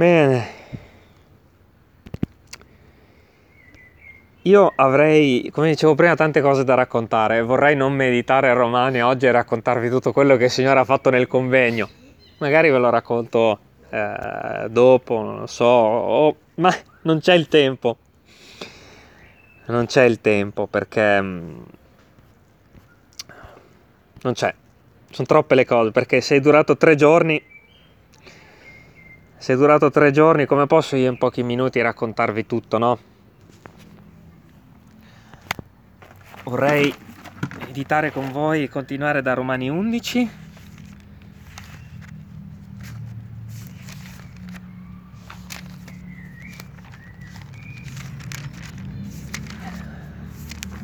Bene. Io avrei, come dicevo prima, tante cose da raccontare. Vorrei non meditare Romani oggi e raccontarvi tutto quello che il Signore ha fatto nel convegno. Magari ve lo racconto eh, dopo, non lo so, o... ma non c'è il tempo. Non c'è il tempo perché... mm, Non c'è. Sono troppe le cose perché sei durato tre giorni se è durato tre giorni, come posso io in pochi minuti raccontarvi tutto, no? Vorrei meditare con voi continuare da Romani 11.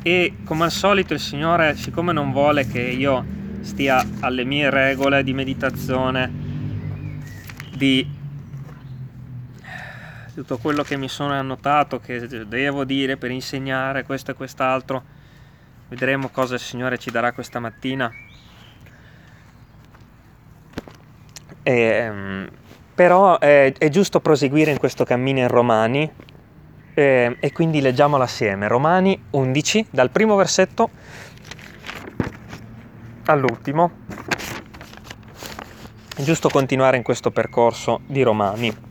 E come al solito il Signore, siccome non vuole che io stia alle mie regole di meditazione, di tutto quello che mi sono annotato che devo dire per insegnare questo e quest'altro. Vedremo cosa il Signore ci darà questa mattina. Ehm, però è, è giusto proseguire in questo cammino in Romani eh, e quindi leggiamolo assieme. Romani 11, dal primo versetto all'ultimo. È giusto continuare in questo percorso di Romani.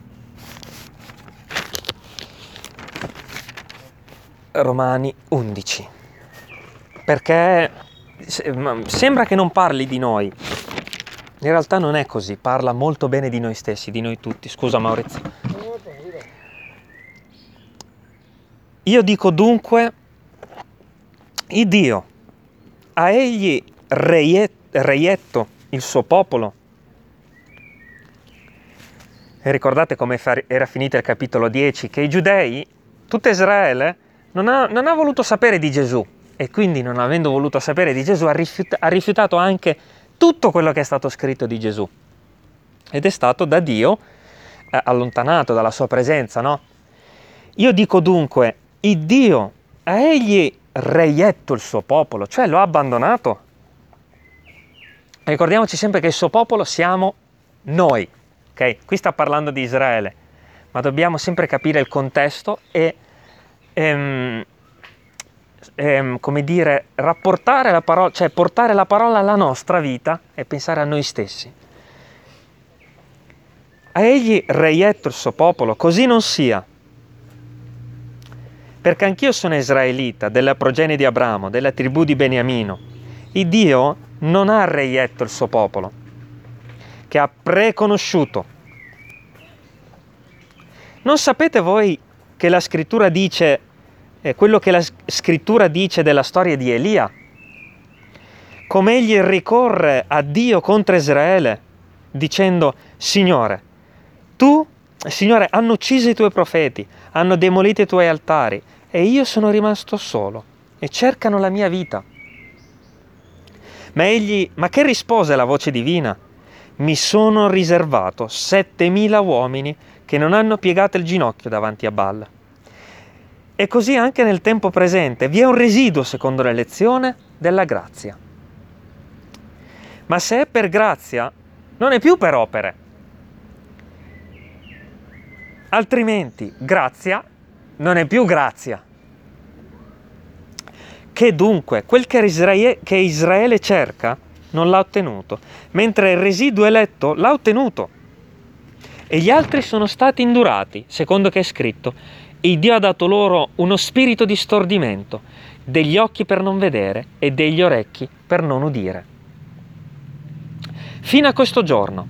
Romani 11. Perché sembra che non parli di noi. In realtà non è così, parla molto bene di noi stessi, di noi tutti. Scusa Maurizio. Io dico dunque, il Dio ha egli reietto il suo popolo. E ricordate come era finito il capitolo 10, che i giudei, tutta Israele, non ha, non ha voluto sapere di Gesù e quindi non avendo voluto sapere di Gesù ha, rifiut- ha rifiutato anche tutto quello che è stato scritto di Gesù ed è stato da Dio eh, allontanato dalla sua presenza, no? Io dico dunque, il Dio ha egli reietto il suo popolo, cioè lo ha abbandonato. Ricordiamoci sempre che il suo popolo siamo noi, ok? Qui sta parlando di Israele, ma dobbiamo sempre capire il contesto e ehm, ehm, come dire, rapportare la parola, cioè portare la parola alla nostra vita e pensare a noi stessi. A egli reietto il suo popolo, così non sia. Perché anch'io sono israelita, della progenie di Abramo, della tribù di Beniamino. Il Dio non ha reietto il suo popolo, che ha preconosciuto. Non sapete voi che la scrittura dice è quello che la scrittura dice della storia di Elia, come egli ricorre a Dio contro Israele, dicendo, Signore, tu, Signore, hanno ucciso i tuoi profeti, hanno demolito i tuoi altari e io sono rimasto solo e cercano la mia vita. Ma egli, ma che rispose la voce divina? Mi sono riservato settemila uomini che non hanno piegato il ginocchio davanti a Baal. E così anche nel tempo presente vi è un residuo, secondo l'elezione, della grazia. Ma se è per grazia, non è più per opere. Altrimenti grazia non è più grazia. Che dunque quel che Israele, che Israele cerca non l'ha ottenuto, mentre il residuo eletto l'ha ottenuto. E gli altri sono stati indurati, secondo che è scritto, e Dio ha dato loro uno spirito di stordimento, degli occhi per non vedere e degli orecchi per non udire. Fino a questo giorno.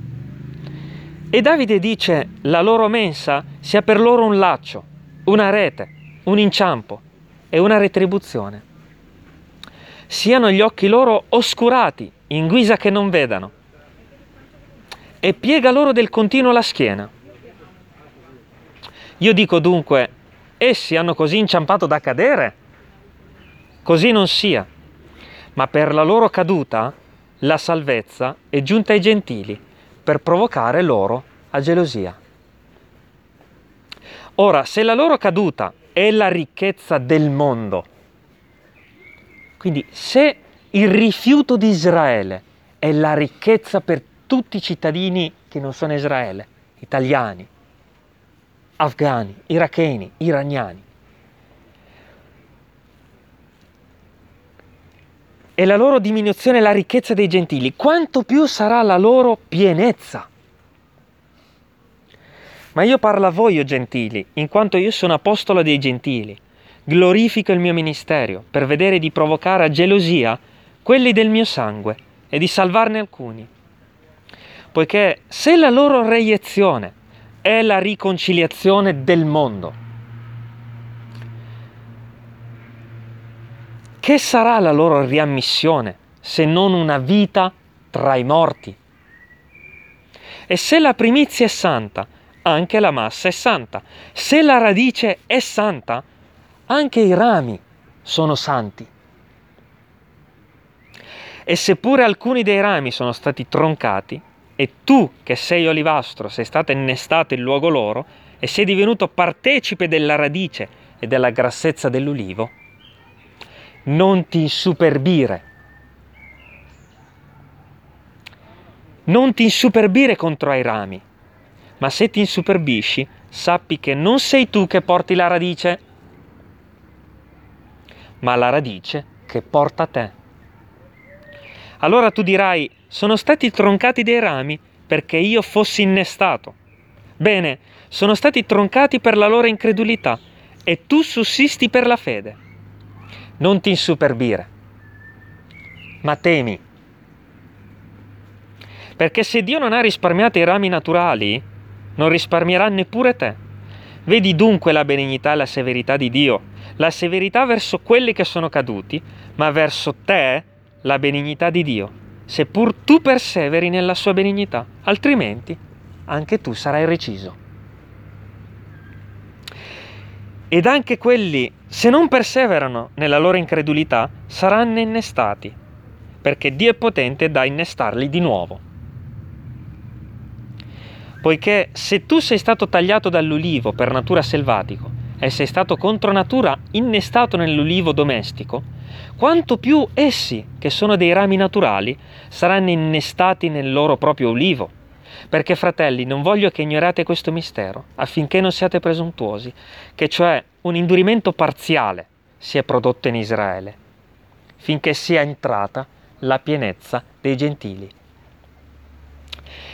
E Davide dice, la loro mensa sia per loro un laccio, una rete, un inciampo e una retribuzione. Siano gli occhi loro oscurati, in guisa che non vedano, e piega loro del continuo la schiena. Io dico dunque, essi hanno così inciampato da cadere. Così non sia, ma per la loro caduta la salvezza è giunta ai gentili per provocare loro a gelosia. Ora, se la loro caduta è la ricchezza del mondo, quindi se il rifiuto di Israele è la ricchezza per tutti i cittadini che non sono Israele, italiani, afghani, iracheni, iraniani. E la loro diminuzione è la ricchezza dei gentili, quanto più sarà la loro pienezza. Ma io parlo a voi, o gentili, in quanto io sono apostolo dei gentili. Glorifico il mio ministero per vedere di provocare a gelosia quelli del mio sangue e di salvarne alcuni. Poiché se la loro reiezione è la riconciliazione del mondo, che sarà la loro riammissione se non una vita tra i morti? E se la primizia è santa, anche la massa è santa. Se la radice è santa, anche i rami sono santi. E seppure alcuni dei rami sono stati troncati, e tu che sei olivastro sei stato innestato in luogo loro, e sei divenuto partecipe della radice e della grassezza dell'ulivo, non ti insuperbire. Non ti insuperbire contro ai rami, ma se ti insuperbisci, sappi che non sei tu che porti la radice, ma la radice che porta te. Allora tu dirai, sono stati troncati dei rami perché io fossi innestato. Bene, sono stati troncati per la loro incredulità e tu sussisti per la fede. Non ti insuperbire, ma temi. Perché se Dio non ha risparmiato i rami naturali, non risparmierà neppure te. Vedi dunque la benignità e la severità di Dio, la severità verso quelli che sono caduti, ma verso te la benignità di Dio, seppur tu perseveri nella sua benignità, altrimenti anche tu sarai reciso. Ed anche quelli, se non perseverano nella loro incredulità, saranno innestati, perché Dio è potente da innestarli di nuovo poiché se tu sei stato tagliato dall'ulivo per natura selvatico e sei stato contro natura innestato nell'ulivo domestico, quanto più essi, che sono dei rami naturali, saranno innestati nel loro proprio ulivo. Perché, fratelli, non voglio che ignorate questo mistero, affinché non siate presuntuosi, che cioè un indurimento parziale si è prodotto in Israele, finché sia entrata la pienezza dei gentili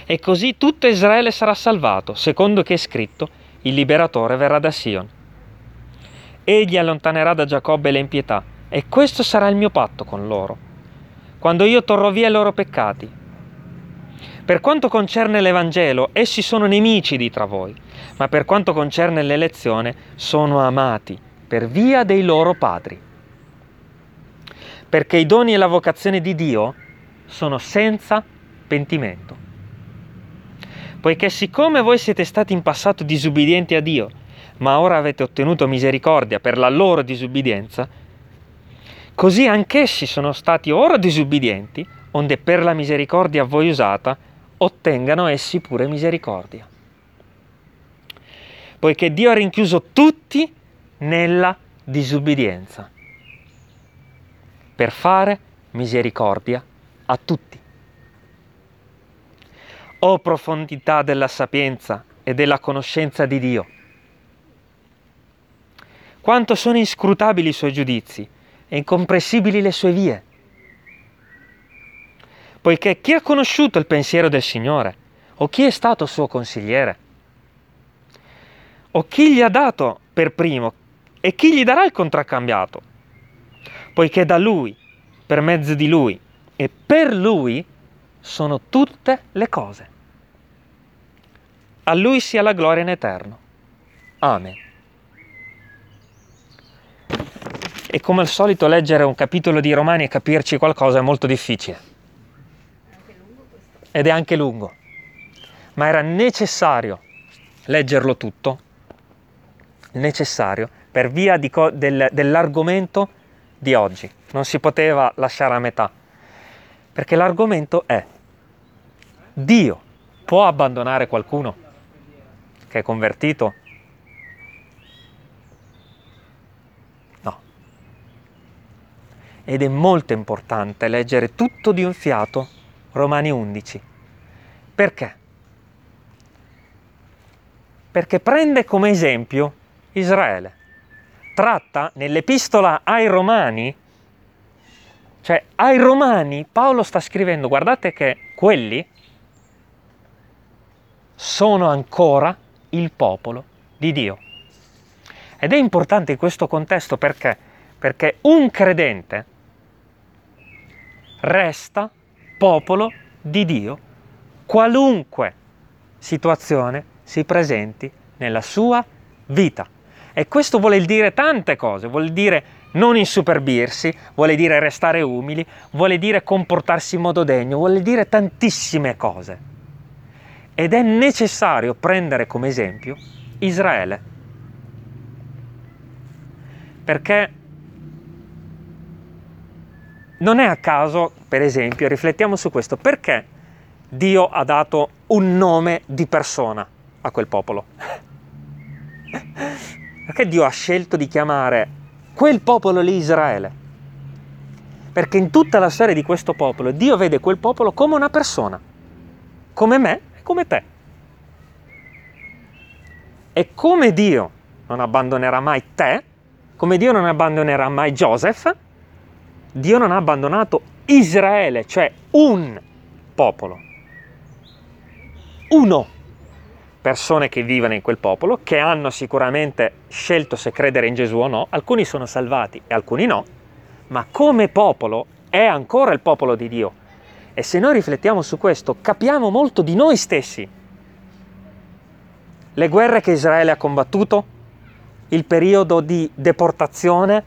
e così tutto Israele sarà salvato, secondo che è scritto, il liberatore verrà da Sion. Egli allontanerà da Giacobbe le impietà, e questo sarà il mio patto con loro, quando io torrò via i loro peccati. Per quanto concerne l'Evangelo, essi sono nemici di tra voi, ma per quanto concerne l'elezione, sono amati per via dei loro padri. Perché i doni e la vocazione di Dio sono senza pentimento poiché siccome voi siete stati in passato disubbidienti a Dio, ma ora avete ottenuto misericordia per la loro disubbidienza, così anch'essi sono stati ora disubbidienti, onde per la misericordia a voi usata ottengano essi pure misericordia. Poiché Dio ha rinchiuso tutti nella disubbidienza, per fare misericordia a tutti. O profondità della sapienza e della conoscenza di Dio! Quanto sono inscrutabili i suoi giudizi e incomprensibili le sue vie! Poiché chi ha conosciuto il pensiero del Signore? O chi è stato suo consigliere? O chi gli ha dato per primo e chi gli darà il contraccambiato? Poiché da Lui, per mezzo di Lui e per Lui sono tutte le cose. A Lui sia la gloria in eterno. Amen. E come al solito leggere un capitolo di Romani e capirci qualcosa è molto difficile. Ed è anche lungo. Ma era necessario leggerlo tutto, necessario, per via co- del, dell'argomento di oggi. Non si poteva lasciare a metà. Perché l'argomento è Dio può abbandonare qualcuno? che è convertito? Ed è molto importante leggere tutto di un fiato Romani 11. Perché? Perché prende come esempio Israele. Tratta nell'epistola ai Romani, cioè ai Romani Paolo sta scrivendo, guardate che quelli sono ancora il popolo di Dio. Ed è importante in questo contesto perché? Perché un credente resta popolo di Dio qualunque situazione si presenti nella sua vita. E questo vuole dire tante cose, vuol dire non insuperbirsi, vuole dire restare umili, vuole dire comportarsi in modo degno, vuole dire tantissime cose. Ed è necessario prendere come esempio Israele. Perché non è a caso, per esempio, riflettiamo su questo, perché Dio ha dato un nome di persona a quel popolo? Perché Dio ha scelto di chiamare quel popolo lì Israele? Perché in tutta la storia di questo popolo Dio vede quel popolo come una persona, come me e come te. E come Dio non abbandonerà mai te, come Dio non abbandonerà mai Joseph, Dio non ha abbandonato Israele, cioè un popolo. Uno. Persone che vivono in quel popolo, che hanno sicuramente scelto se credere in Gesù o no, alcuni sono salvati e alcuni no, ma come popolo è ancora il popolo di Dio. E se noi riflettiamo su questo, capiamo molto di noi stessi le guerre che Israele ha combattuto, il periodo di deportazione,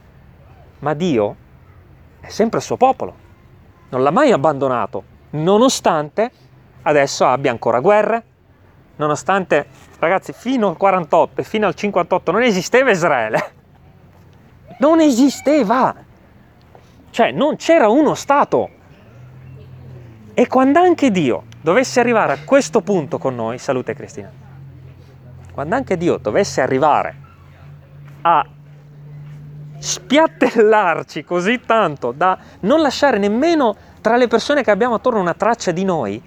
ma Dio è sempre il suo popolo, non l'ha mai abbandonato, nonostante adesso abbia ancora guerre, nonostante, ragazzi, fino al 48 e fino al 58 non esisteva Israele, non esisteva, cioè non c'era uno Stato. E quando anche Dio dovesse arrivare a questo punto con noi, salute Cristina, quando anche Dio dovesse arrivare a spiattellarci così tanto da non lasciare nemmeno tra le persone che abbiamo attorno una traccia di noi,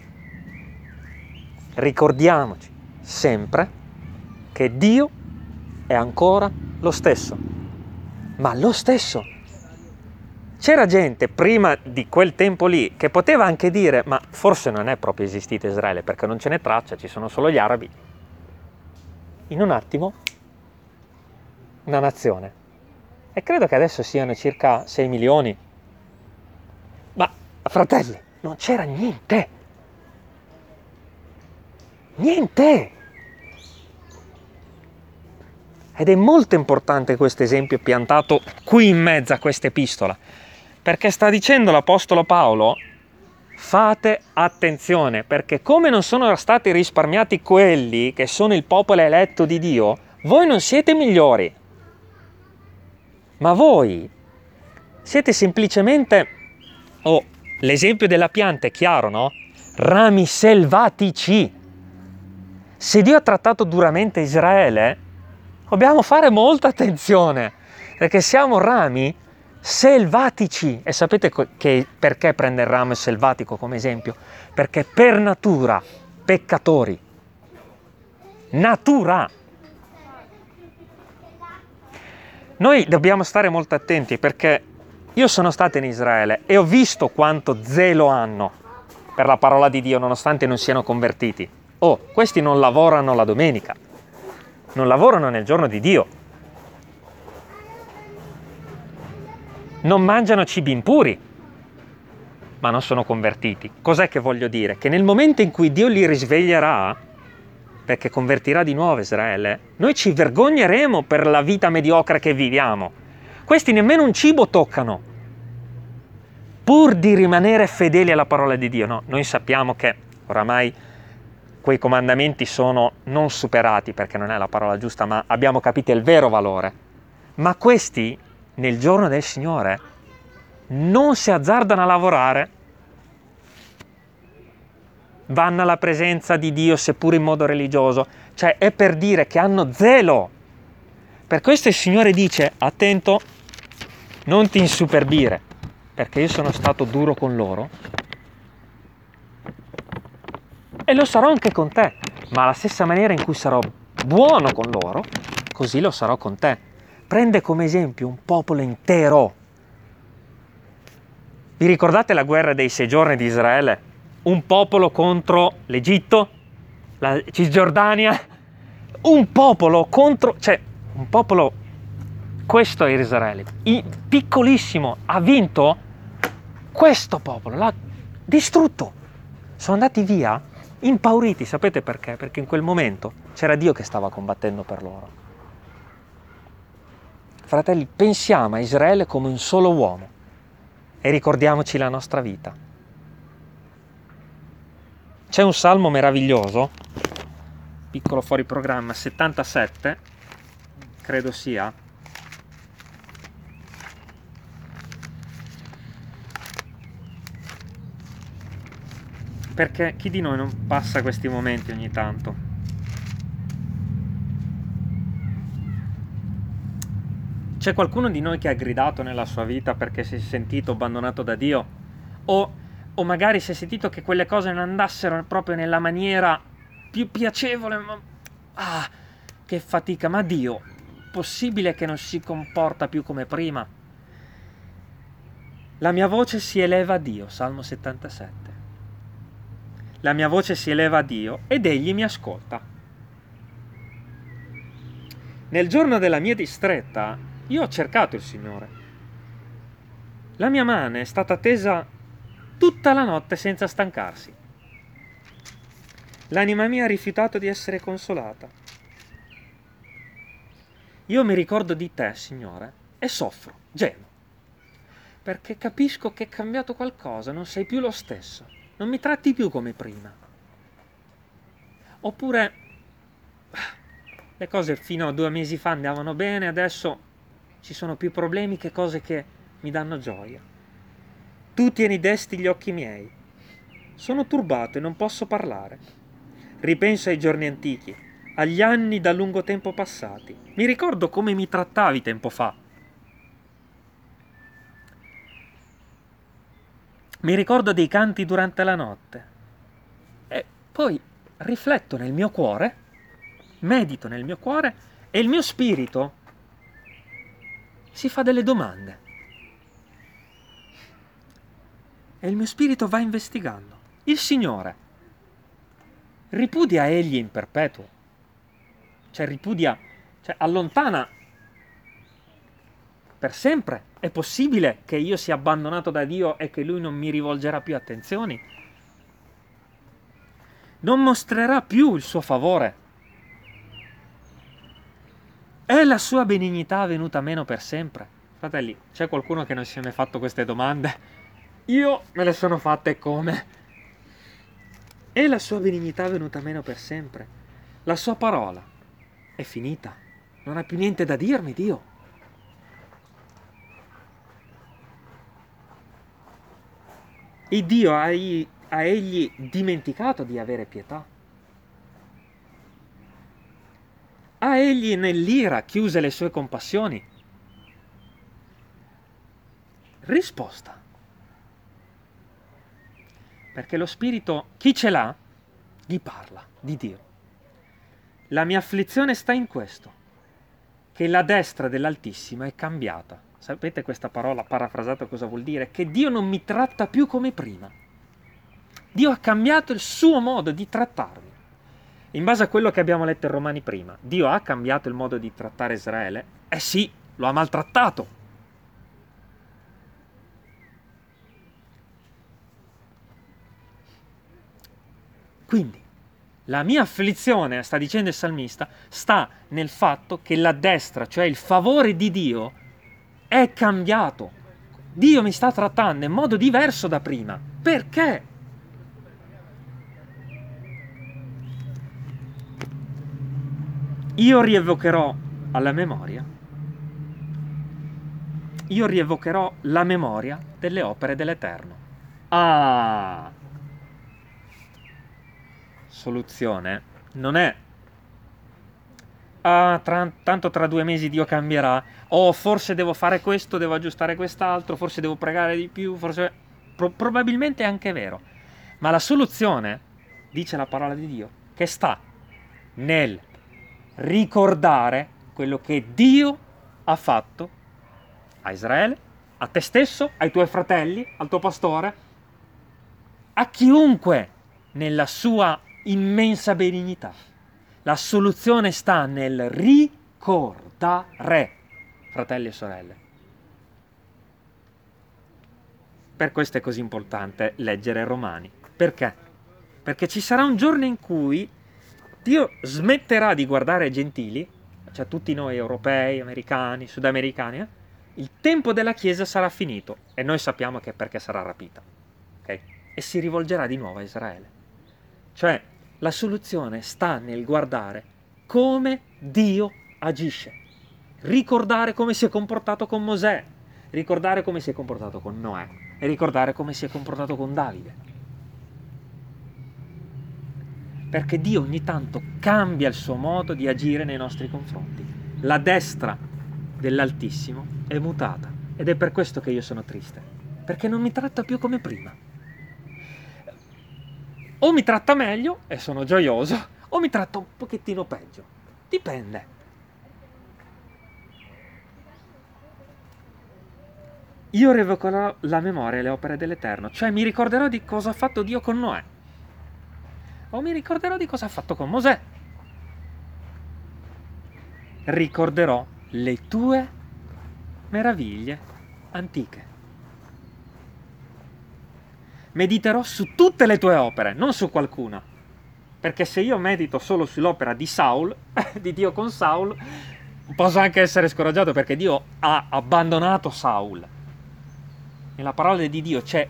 ricordiamoci sempre che Dio è ancora lo stesso, ma lo stesso. C'era gente prima di quel tempo lì che poteva anche dire, ma forse non è proprio esistito Israele perché non ce n'è traccia, ci sono solo gli arabi in un attimo una nazione. E credo che adesso siano circa 6 milioni. Ma, fratelli, non c'era niente. Niente. Ed è molto importante questo esempio piantato qui in mezzo a questa epistola, perché sta dicendo l'Apostolo Paolo fate attenzione perché come non sono stati risparmiati quelli che sono il popolo eletto di Dio, voi non siete migliori, ma voi siete semplicemente, oh, l'esempio della pianta è chiaro, no? Rami selvatici. Se Dio ha trattato duramente Israele, dobbiamo fare molta attenzione perché siamo rami selvatici. E sapete che, perché prende il ramo selvatico come esempio? Perché per natura peccatori. Natura. Noi dobbiamo stare molto attenti perché io sono stato in Israele e ho visto quanto zelo hanno per la parola di Dio nonostante non siano convertiti. Oh, questi non lavorano la domenica, non lavorano nel giorno di Dio, non mangiano cibi impuri, ma non sono convertiti. Cos'è che voglio dire? Che nel momento in cui Dio li risveglierà, perché convertirà di nuovo Israele, noi ci vergogneremo per la vita mediocre che viviamo. Questi nemmeno un cibo toccano, pur di rimanere fedeli alla parola di Dio. No, noi sappiamo che oramai quei comandamenti sono non superati perché non è la parola giusta, ma abbiamo capito il vero valore. Ma questi nel giorno del Signore non si azzardano a lavorare, vanno alla presenza di Dio seppur in modo religioso, cioè è per dire che hanno zelo. Per questo il Signore dice, attento, non ti insuperbire, perché io sono stato duro con loro e lo sarò anche con te, ma alla stessa maniera in cui sarò buono con loro, così lo sarò con te. Prende come esempio un popolo intero. Vi ricordate la guerra dei sei giorni di Israele? Un popolo contro l'Egitto, la Cisgiordania, un popolo contro, cioè un popolo, questo è Israele, il piccolissimo, ha vinto questo popolo, l'ha distrutto. Sono andati via impauriti, sapete perché? Perché in quel momento c'era Dio che stava combattendo per loro. Fratelli, pensiamo a Israele come un solo uomo e ricordiamoci la nostra vita. C'è un salmo meraviglioso, piccolo fuori programma, 77, credo sia, perché chi di noi non passa questi momenti ogni tanto? C'è qualcuno di noi che ha gridato nella sua vita perché si è sentito abbandonato da Dio? O, o magari si è sentito che quelle cose non andassero proprio nella maniera più piacevole? Ma, ah, che fatica, ma Dio, possibile che non si comporta più come prima? La mia voce si eleva a Dio, Salmo 77. La mia voce si eleva a Dio ed egli mi ascolta. Nel giorno della mia distretta io ho cercato il Signore. La mia mano è stata tesa tutta la notte senza stancarsi. L'anima mia ha rifiutato di essere consolata. Io mi ricordo di te, Signore, e soffro, gemo, perché capisco che è cambiato qualcosa, non sei più lo stesso non mi tratti più come prima. Oppure le cose fino a due mesi fa andavano bene, adesso ci sono più problemi che cose che mi danno gioia. Tu tieni desti gli occhi miei. Sono turbato e non posso parlare. Ripenso ai giorni antichi, agli anni da lungo tempo passati. Mi ricordo come mi trattavi tempo fa Mi ricordo dei canti durante la notte e poi rifletto nel mio cuore, medito nel mio cuore e il mio spirito si fa delle domande. E il mio spirito va investigando. Il Signore ripudia egli in perpetuo, cioè ripudia, cioè allontana per sempre? È possibile che io sia abbandonato da Dio e che Lui non mi rivolgerà più attenzioni? Non mostrerà più il suo favore? È la sua benignità venuta meno per sempre? Fratelli, c'è qualcuno che non si è mai fatto queste domande? Io me le sono fatte come? È la sua benignità venuta meno per sempre? La sua parola è finita? Non ha più niente da dirmi, Dio? E Dio ha, ha egli dimenticato di avere pietà? Ha egli nell'ira chiuse le sue compassioni? Risposta. Perché lo Spirito, chi ce l'ha, gli parla di Dio. La mia afflizione sta in questo, che la destra dell'Altissimo è cambiata Sapete questa parola parafrasata cosa vuol dire? Che Dio non mi tratta più come prima. Dio ha cambiato il suo modo di trattarmi. In base a quello che abbiamo letto in Romani prima, Dio ha cambiato il modo di trattare Israele? Eh sì, lo ha maltrattato. Quindi, la mia afflizione, sta dicendo il salmista, sta nel fatto che la destra, cioè il favore di Dio, è cambiato. Dio mi sta trattando in modo diverso da prima. Perché? Io rievocherò alla memoria. Io rievocherò la memoria delle opere dell'Eterno. Ah! Soluzione non è ah, tra, tanto tra due mesi Dio cambierà, o oh, forse devo fare questo, devo aggiustare quest'altro, forse devo pregare di più, forse... Pro- probabilmente è anche vero, ma la soluzione, dice la parola di Dio, che sta nel ricordare quello che Dio ha fatto a Israele, a te stesso, ai tuoi fratelli, al tuo pastore, a chiunque nella sua immensa benignità. La soluzione sta nel ricordare, fratelli e sorelle. Per questo è così importante leggere Romani. Perché? Perché ci sarà un giorno in cui Dio smetterà di guardare gentili, cioè tutti noi europei, americani, sudamericani, eh? il tempo della Chiesa sarà finito e noi sappiamo che è perché sarà rapita. Okay? E si rivolgerà di nuovo a Israele. Cioè la soluzione sta nel guardare come Dio agisce, ricordare come si è comportato con Mosè, ricordare come si è comportato con Noè e ricordare come si è comportato con Davide. Perché Dio ogni tanto cambia il suo modo di agire nei nostri confronti. La destra dell'Altissimo è mutata ed è per questo che io sono triste, perché non mi tratta più come prima. O mi tratta meglio e sono gioioso, o mi tratta un pochettino peggio. Dipende. Io revocherò la memoria e le opere dell'Eterno, cioè mi ricorderò di cosa ha fatto Dio con Noè. O mi ricorderò di cosa ha fatto con Mosè. Ricorderò le tue meraviglie antiche. Mediterò su tutte le tue opere, non su qualcuna. Perché se io medito solo sull'opera di Saul, di Dio con Saul, posso anche essere scoraggiato perché Dio ha abbandonato Saul nella parola di Dio c'è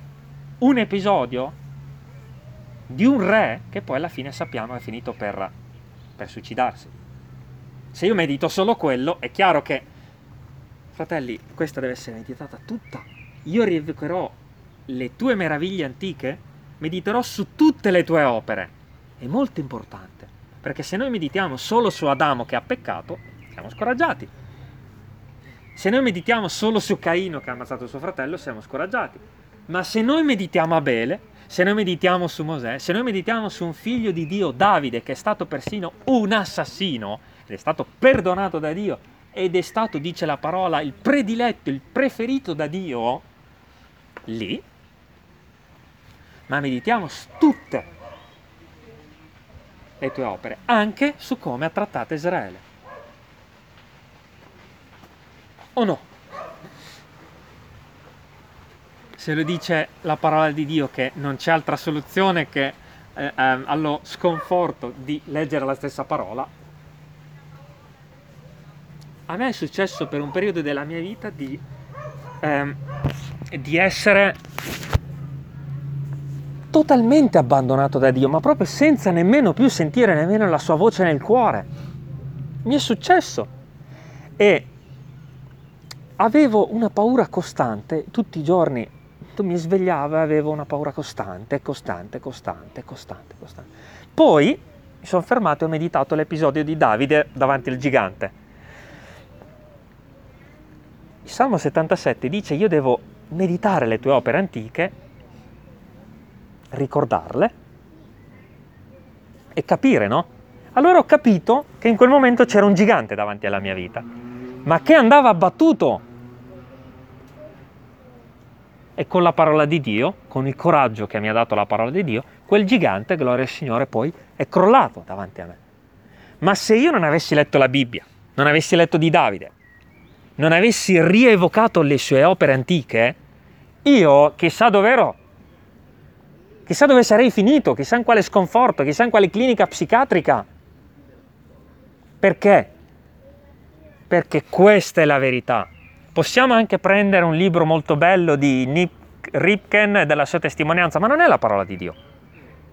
un episodio di un re che poi alla fine sappiamo è finito per, per suicidarsi. Se io medito solo quello, è chiaro che, fratelli, questa deve essere meditata tutta. Io rievocherò le tue meraviglie antiche, mediterò su tutte le tue opere. È molto importante, perché se noi meditiamo solo su Adamo che ha peccato, siamo scoraggiati. Se noi meditiamo solo su Caino che ha ammazzato suo fratello, siamo scoraggiati. Ma se noi meditiamo Abele, se noi meditiamo su Mosè, se noi meditiamo su un figlio di Dio, Davide, che è stato persino un assassino, ed è stato perdonato da Dio, ed è stato, dice la parola, il prediletto, il preferito da Dio, lì, ma meditiamo su tutte le tue opere, anche su come ha trattato Israele o no? Se lo dice la parola di Dio che non c'è altra soluzione che eh, ehm, allo sconforto di leggere la stessa parola, a me è successo per un periodo della mia vita di, ehm, di essere totalmente abbandonato da Dio, ma proprio senza nemmeno più sentire nemmeno la sua voce nel cuore. Mi è successo. E avevo una paura costante, tutti i giorni mi svegliavo e avevo una paura costante, costante, costante, costante, costante. Poi mi sono fermato e ho meditato l'episodio di Davide davanti al gigante. Il Salmo 77 dice io devo meditare le tue opere antiche, ricordarle e capire, no? Allora ho capito che in quel momento c'era un gigante davanti alla mia vita, ma che andava abbattuto e con la parola di Dio, con il coraggio che mi ha dato la parola di Dio, quel gigante, gloria al Signore, poi è crollato davanti a me. Ma se io non avessi letto la Bibbia, non avessi letto di Davide, non avessi rievocato le sue opere antiche, io chissà dove ero, chissà dove sarei finito, chissà in quale sconforto, chissà in quale clinica psichiatrica. Perché? Perché questa è la verità. Possiamo anche prendere un libro molto bello di Nick Ripken e della sua testimonianza, ma non è la parola di Dio.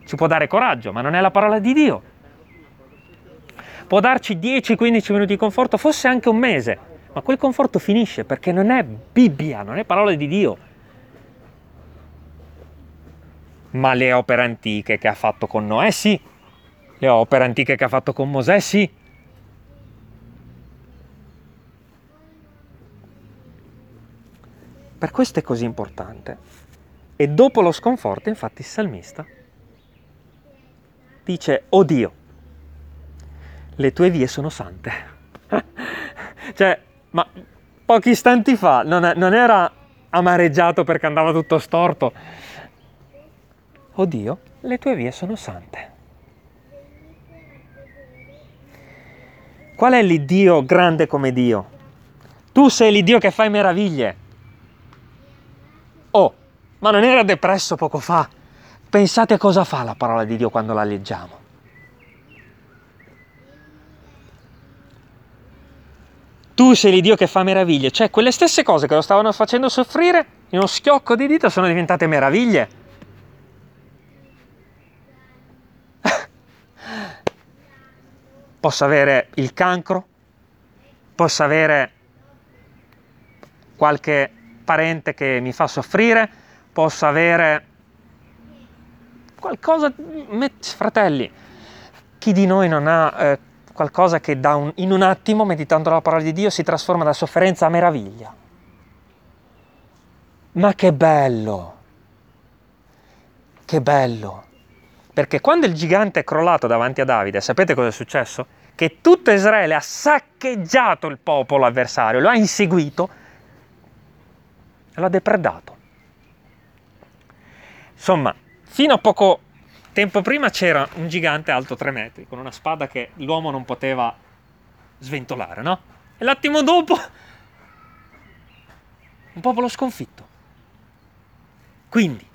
Ci può dare coraggio, ma non è la parola di Dio. Può darci 10-15 minuti di conforto, forse anche un mese, ma quel conforto finisce perché non è Bibbia, non è parola di Dio. Ma le opere antiche che ha fatto con Noè, sì. Le opere antiche che ha fatto con Mosè, sì. Per questo è così importante. E dopo lo sconforto, infatti, il salmista dice, oh Dio, le tue vie sono sante. cioè, ma pochi istanti fa non, non era amareggiato perché andava tutto storto. Oddio, le tue vie sono sante. Qual è l'Iddio grande come Dio? Tu sei l'Iddio che fai meraviglie. Oh, ma non era depresso poco fa? Pensate cosa fa la parola di Dio quando la leggiamo. Tu sei l'Iddio che fa meraviglie, cioè quelle stesse cose che lo stavano facendo soffrire, in uno schiocco di dita sono diventate meraviglie. Posso avere il cancro, posso avere qualche parente che mi fa soffrire, posso avere qualcosa, fratelli, chi di noi non ha eh, qualcosa che un, in un attimo, meditando la parola di Dio, si trasforma da sofferenza a meraviglia. Ma che bello! Che bello! Perché quando il gigante è crollato davanti a Davide, sapete cosa è successo? Che tutto Israele ha saccheggiato il popolo avversario, lo ha inseguito e lo ha depredato. Insomma, fino a poco Tempo prima c'era un gigante alto 3 metri, con una spada che l'uomo non poteva sventolare, no? E l'attimo dopo un popolo sconfitto. Quindi,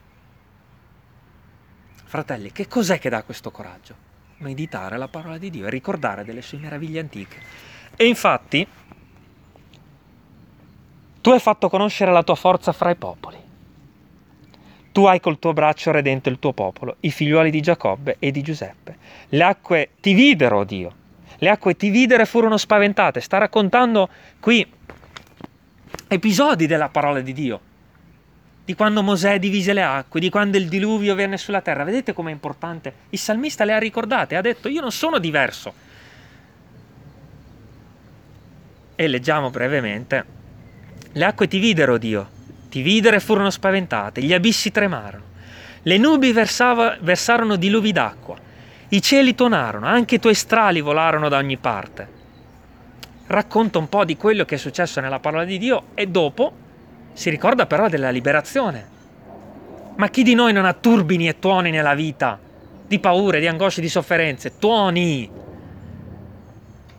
fratelli, che cos'è che dà questo coraggio? Meditare la parola di Dio e ricordare delle sue meraviglie antiche. E infatti, tu hai fatto conoscere la tua forza fra i popoli. Tu hai col tuo braccio redento il tuo popolo, i figliuoli di Giacobbe e di Giuseppe. Le acque ti videro, Dio. Le acque ti videro e furono spaventate. Sta raccontando qui episodi della parola di Dio. Di quando Mosè divise le acque, di quando il diluvio venne sulla terra. Vedete com'è importante? Il salmista le ha ricordate, ha detto io non sono diverso. E leggiamo brevemente. Le acque ti videro, Dio, ti videro e furono spaventate, gli abissi tremarono, le nubi versava, versarono diluvi d'acqua, i cieli tonarono, anche i tuoi strali volarono da ogni parte. Racconta un po' di quello che è successo nella parola di Dio e dopo si ricorda però della liberazione. Ma chi di noi non ha turbini e tuoni nella vita? Di paure, di angosce, di sofferenze? Tuoni!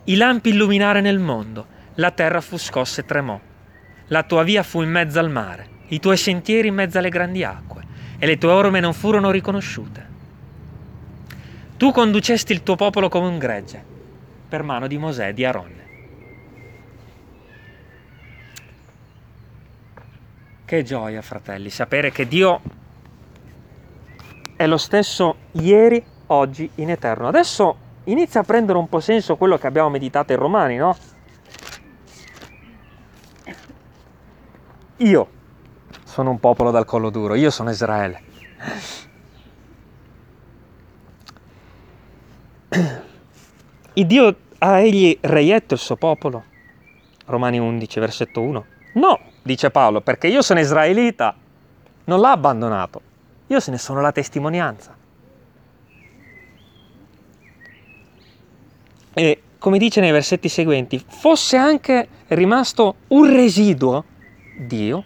I lampi illuminare nel mondo, la terra fu scossa e tremò. La tua via fu in mezzo al mare, i tuoi sentieri in mezzo alle grandi acque, e le tue orme non furono riconosciute. Tu conducesti il tuo popolo come un gregge, per mano di Mosè e di Aronne. Che gioia, fratelli, sapere che Dio è lo stesso ieri, oggi, in eterno. Adesso inizia a prendere un po' senso quello che abbiamo meditato in Romani, no? Io sono un popolo dal collo duro, io sono Israele. Il Dio ha egli reietto il suo popolo? Romani 11, versetto 1. No, dice Paolo, perché io sono israelita, non l'ha abbandonato, io se ne sono la testimonianza. E come dice nei versetti seguenti, fosse anche rimasto un residuo Dio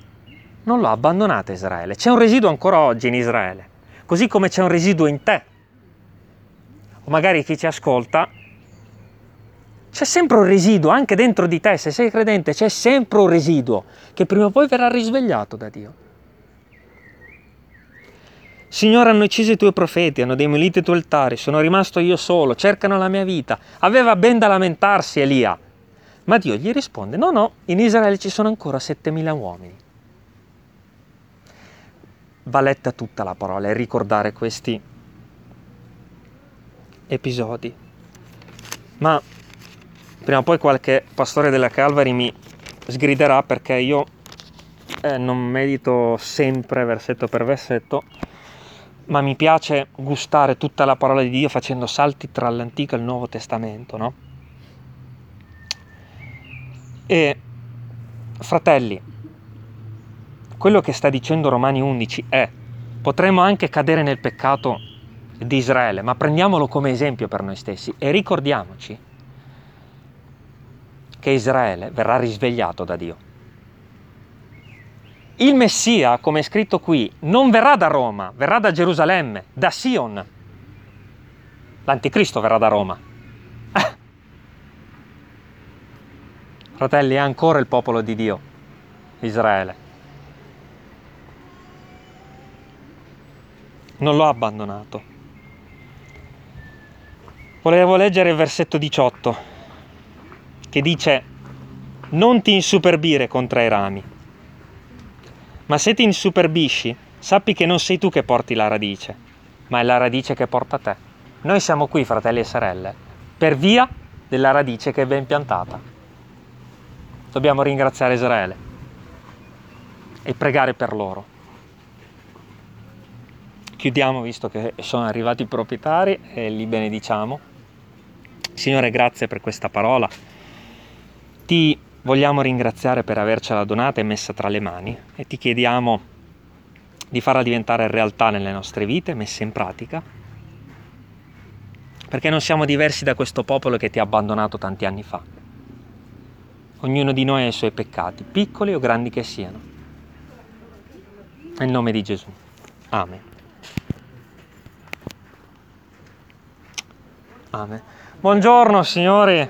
non l'ha abbandonata Israele. C'è un residuo ancora oggi in Israele, così come c'è un residuo in te. O magari chi ci ascolta, c'è sempre un residuo anche dentro di te, se sei credente c'è sempre un residuo che prima o poi verrà risvegliato da Dio. Signore, hanno ucciso i tuoi profeti, hanno demolito i tuoi altari, sono rimasto io solo, cercano la mia vita. Aveva ben da lamentarsi Elia, ma Dio gli risponde, no, no, in Israele ci sono ancora 7.000 uomini. Va letta tutta la parola e ricordare questi episodi. Ma prima o poi qualche pastore della Calvary mi sgriderà perché io eh, non medito sempre versetto per versetto, ma mi piace gustare tutta la parola di Dio facendo salti tra l'Antico e il Nuovo Testamento, no? E fratelli, quello che sta dicendo Romani 11 è, potremmo anche cadere nel peccato di Israele, ma prendiamolo come esempio per noi stessi e ricordiamoci che Israele verrà risvegliato da Dio. Il Messia, come è scritto qui, non verrà da Roma, verrà da Gerusalemme, da Sion. L'anticristo verrà da Roma. Fratelli, è ancora il popolo di Dio, Israele. Non l'ho abbandonato. Volevo leggere il versetto 18 che dice non ti insuperbire contro i rami, ma se ti insuperbisci sappi che non sei tu che porti la radice, ma è la radice che porta te. Noi siamo qui, fratelli e sorelle, per via della radice che è ben piantata. Dobbiamo ringraziare Israele e pregare per loro. Chiudiamo visto che sono arrivati i proprietari e li benediciamo. Signore, grazie per questa parola. Ti vogliamo ringraziare per avercela donata e messa tra le mani e ti chiediamo di farla diventare realtà nelle nostre vite, messa in pratica, perché non siamo diversi da questo popolo che ti ha abbandonato tanti anni fa. Ognuno di noi ha i suoi peccati, piccoli o grandi che siano. Nel nome di Gesù. Amen. Amen. Buongiorno signori.